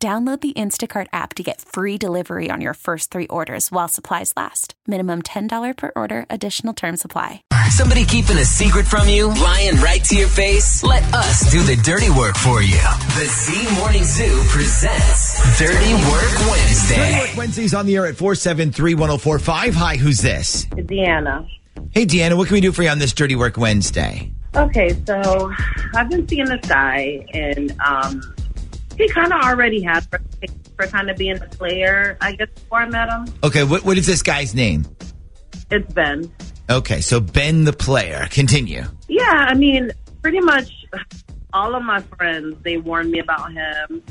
Download the Instacart app to get free delivery on your first three orders while supplies last. Minimum $10 per order, additional term supply. Somebody keeping a secret from you, lying right to your face? Let us do the dirty work for you. The Z Morning Zoo presents Dirty Work Wednesday. Dirty Work Wednesdays on the air at 473 1045. Hi, who's this? Deanna. Hey, Deanna, what can we do for you on this Dirty Work Wednesday? Okay, so I've been seeing this guy, and um, he kind of already had for, for kind of being a player, I guess, before I met him. Okay, what, what is this guy's name? It's Ben. Okay, so Ben the player. Continue. Yeah, I mean, pretty much all of my friends, they warned me about him,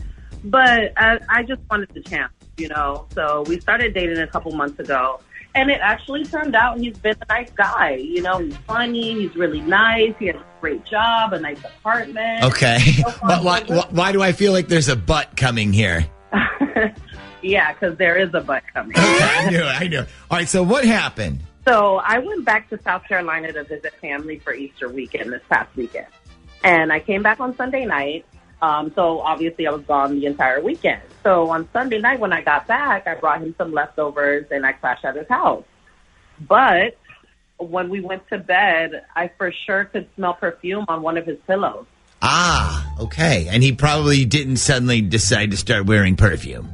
but I, I just wanted the chance, you know? So we started dating a couple months ago. And it actually turned out he's been a nice guy. You know, he's funny, he's really nice, he has a great job, a nice apartment. Okay. So far, why, why, why do I feel like there's a butt coming here? yeah, because there is a butt coming. I knew. I knew. All right, so what happened? So I went back to South Carolina to visit family for Easter weekend this past weekend. And I came back on Sunday night. Um, so obviously I was gone the entire weekend. So on Sunday night when I got back, I brought him some leftovers and I crashed at his house. But when we went to bed, I for sure could smell perfume on one of his pillows. Ah, okay. And he probably didn't suddenly decide to start wearing perfume.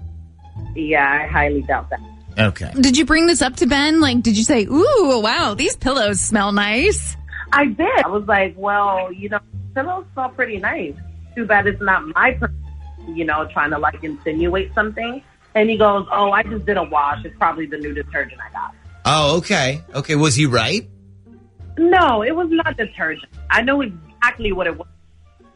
Yeah, I highly doubt that. Okay. Did you bring this up to Ben? Like, did you say, ooh, wow, these pillows smell nice? I did. I was like, well, you know, pillows smell pretty nice. Too bad it's not my perfume, you know, trying to like insinuate something. And he goes, oh, I just did a wash. It's probably the new detergent I got. Oh, okay. Okay, was he right? No, it was not detergent. I know exactly what it was.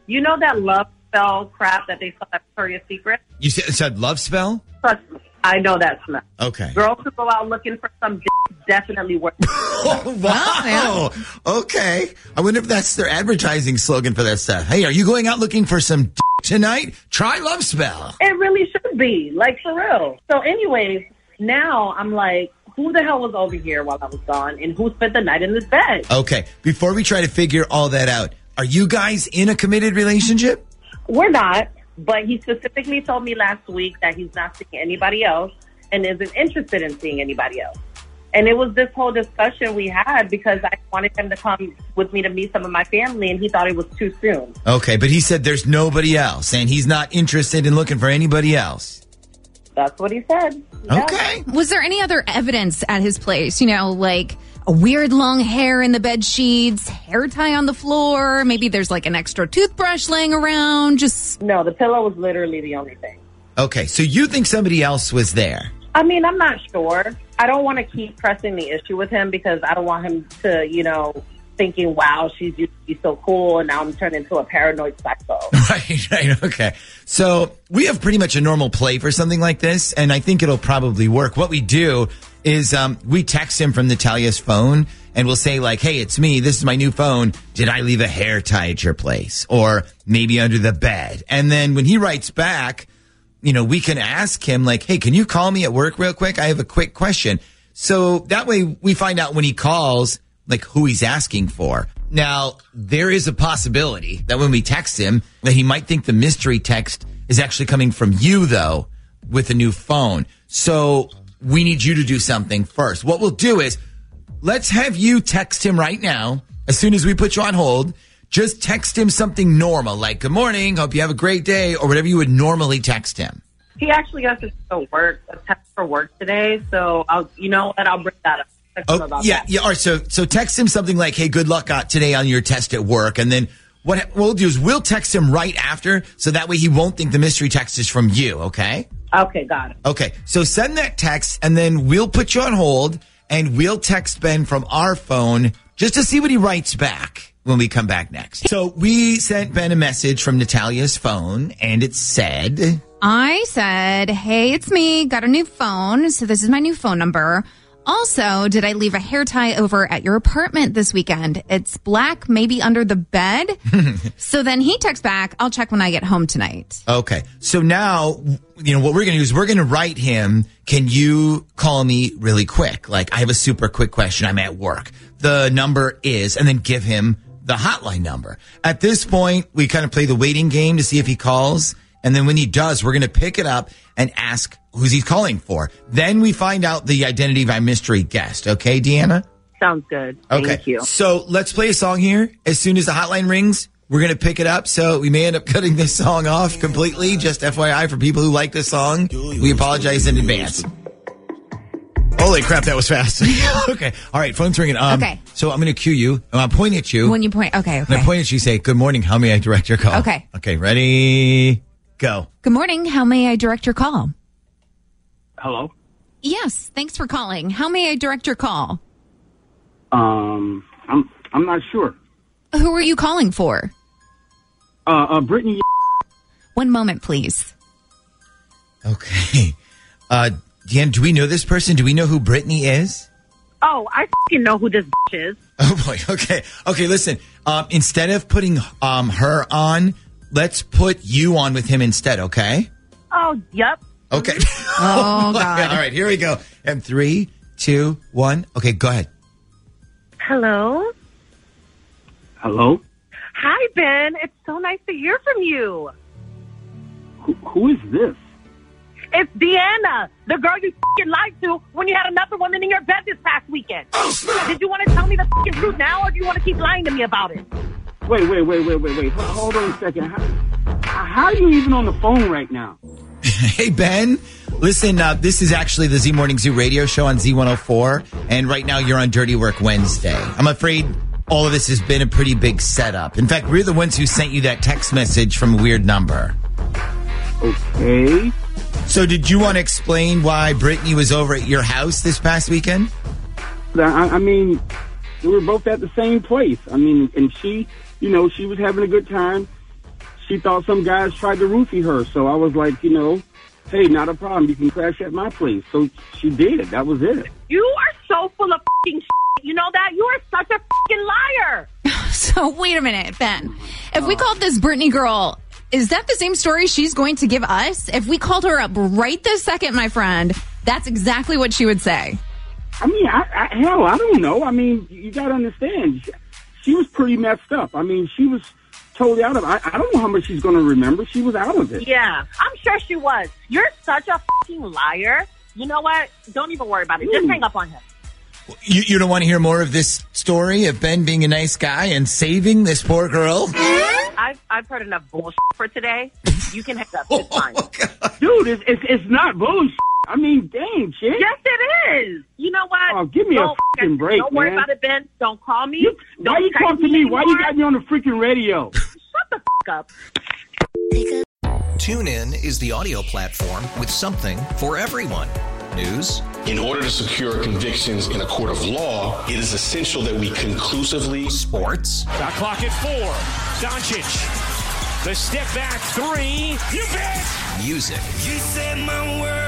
You know that love spell crap that they sell at Victoria's Secret? You said, said love spell? Trust me, I know that smell. Okay. Girls who go out looking for some d- definitely work. Oh, wow. Okay. I wonder if that's their advertising slogan for that stuff. Hey, are you going out looking for some d- tonight? Try Love Spell. It really should be, like for real. So, anyways, now I'm like, who the hell was over here while I was gone, and who spent the night in this bed? Okay. Before we try to figure all that out, are you guys in a committed relationship? We're not, but he specifically told me last week that he's not seeing anybody else and isn't interested in seeing anybody else. And it was this whole discussion we had because I wanted him to come with me to meet some of my family, and he thought it was too soon. Okay, but he said there's nobody else and he's not interested in looking for anybody else. That's what he said. Yeah. Okay. Was there any other evidence at his place? You know, like a weird long hair in the bed sheets, hair tie on the floor, maybe there's like an extra toothbrush laying around, just No, the pillow was literally the only thing. Okay, so you think somebody else was there? I mean, I'm not sure. I don't want to keep pressing the issue with him because I don't want him to, you know, thinking, wow, she's used to be so cool, and now I'm turned into a paranoid psycho. Right, right, okay. So we have pretty much a normal play for something like this, and I think it'll probably work. What we do is um, we text him from Natalia's phone, and we'll say like, "Hey, it's me. This is my new phone. Did I leave a hair tie at your place, or maybe under the bed?" And then when he writes back, you know, we can ask him like, "Hey, can you call me at work real quick? I have a quick question." So that way we find out when he calls like who he's asking for. Now, there is a possibility that when we text him that he might think the mystery text is actually coming from you though with a new phone. So we need you to do something first. What we'll do is let's have you text him right now as soon as we put you on hold. Just text him something normal like good morning, hope you have a great day or whatever you would normally text him. he actually has to work, a test for work today, so I'll, you know what, I'll bring that up. Text him Oh, about yeah, that. yeah. All right. So, so text him something like, "Hey, good luck uh, today on your test at work," and then what what we'll do is we'll text him right after, so that way he won't think the mystery text is from you. Okay. Okay, got it. Okay. So send that text, and then we'll put you on hold, and we'll text Ben from our phone just to see what he writes back when we come back next. So we sent Ben a message from Natalia's phone, and it said, I said, Hey, it's me. Got a new phone. So this is my new phone number. Also, did I leave a hair tie over at your apartment this weekend? It's black, maybe under the bed. so then he texts back, I'll check when I get home tonight. Okay. So now, you know, what we're going to do is we're going to write him, can you call me really quick? Like, I have a super quick question. I'm at work. The number is, and then give him the hotline number. At this point, we kind of play the waiting game to see if he calls. And then when he does, we're going to pick it up and ask who's he calling for. Then we find out the identity of our mystery guest. Okay, Deanna? Sounds good. Okay. Thank you. So let's play a song here. As soon as the hotline rings, we're going to pick it up. So we may end up cutting this song off completely. Just FYI for people who like this song, we apologize in advance. Holy crap, that was fast. okay. All right, phone's ringing. Um, Okay. So I'm going to cue you. I'm pointing at you. When you point, okay, I'm going okay. to point at you say, good morning. How may I direct your call? Okay. Okay. Ready? Go. Good morning. How may I direct your call? Hello. Yes, thanks for calling. How may I direct your call? Um, I'm I'm not sure. Who are you calling for? Uh, uh Brittany. One moment, please. Okay. Uh, Deanna, do we know this person? Do we know who Brittany is? Oh, I fucking know who this bitch is. Oh boy. Okay. Okay. Listen. Um, instead of putting um her on, let's put you on with him instead. Okay. Oh, yep. Okay. Mm-hmm. Oh, oh God. All right. Here we go. And three, two, one. Okay. Go ahead. Hello. Hello. Hi, Ben. It's so nice to hear from you. Who, who is this? It's Deanna, the girl you fucking lied to when you had another woman in your bed this past weekend. Oh, Did you want to tell me the fucking truth now, or do you want to keep lying to me about it? Wait, wait, wait, wait, wait, wait. Ho- Hold on a second. How, how are you even on the phone right now? Hey Ben, listen. Uh, this is actually the Z Morning Zoo radio show on Z104, and right now you're on Dirty Work Wednesday. I'm afraid all of this has been a pretty big setup. In fact, we're the ones who sent you that text message from a weird number. Okay. So, did you want to explain why Brittany was over at your house this past weekend? I, I mean, we were both at the same place. I mean, and she, you know, she was having a good time. She thought some guys tried to roofie her, so I was like, you know, hey, not a problem. You can crash at my place. So she did. That was it. You are so full of fucking shit. You know that? You are such a fucking liar. So wait a minute, Ben. If we called this Brittany girl, is that the same story she's going to give us? If we called her up right this second, my friend, that's exactly what she would say. I mean, I, I, hell, I don't know. I mean, you got to understand. She, she was pretty messed up. I mean, she was totally out of it. I, I don't know how much she's going to remember. She was out of it. Yeah, I'm sure she was. You're such a fucking liar. You know what? Don't even worry about it. Just hang up on him. You, you don't want to hear more of this story of Ben being a nice guy and saving this poor girl? I've, I've heard enough bullshit for today. You can hang up. It's oh, fine. Dude, it's, it's, it's not bullshit. I mean, dang, chick. Yes, it is. You know what? Oh, give me a Don't- fucking break, Don't worry man. about it, Ben. Don't call me. You, Don't why you text talk to me? Why you got me on the freaking radio? Shut the fuck up. TuneIn is the audio platform with something for everyone. News, In order to secure convictions in a court of law, it is essential that we conclusively sports, Shot clock at four. Doncic. The step back three. You bet. music, You set my world on fire. Yes,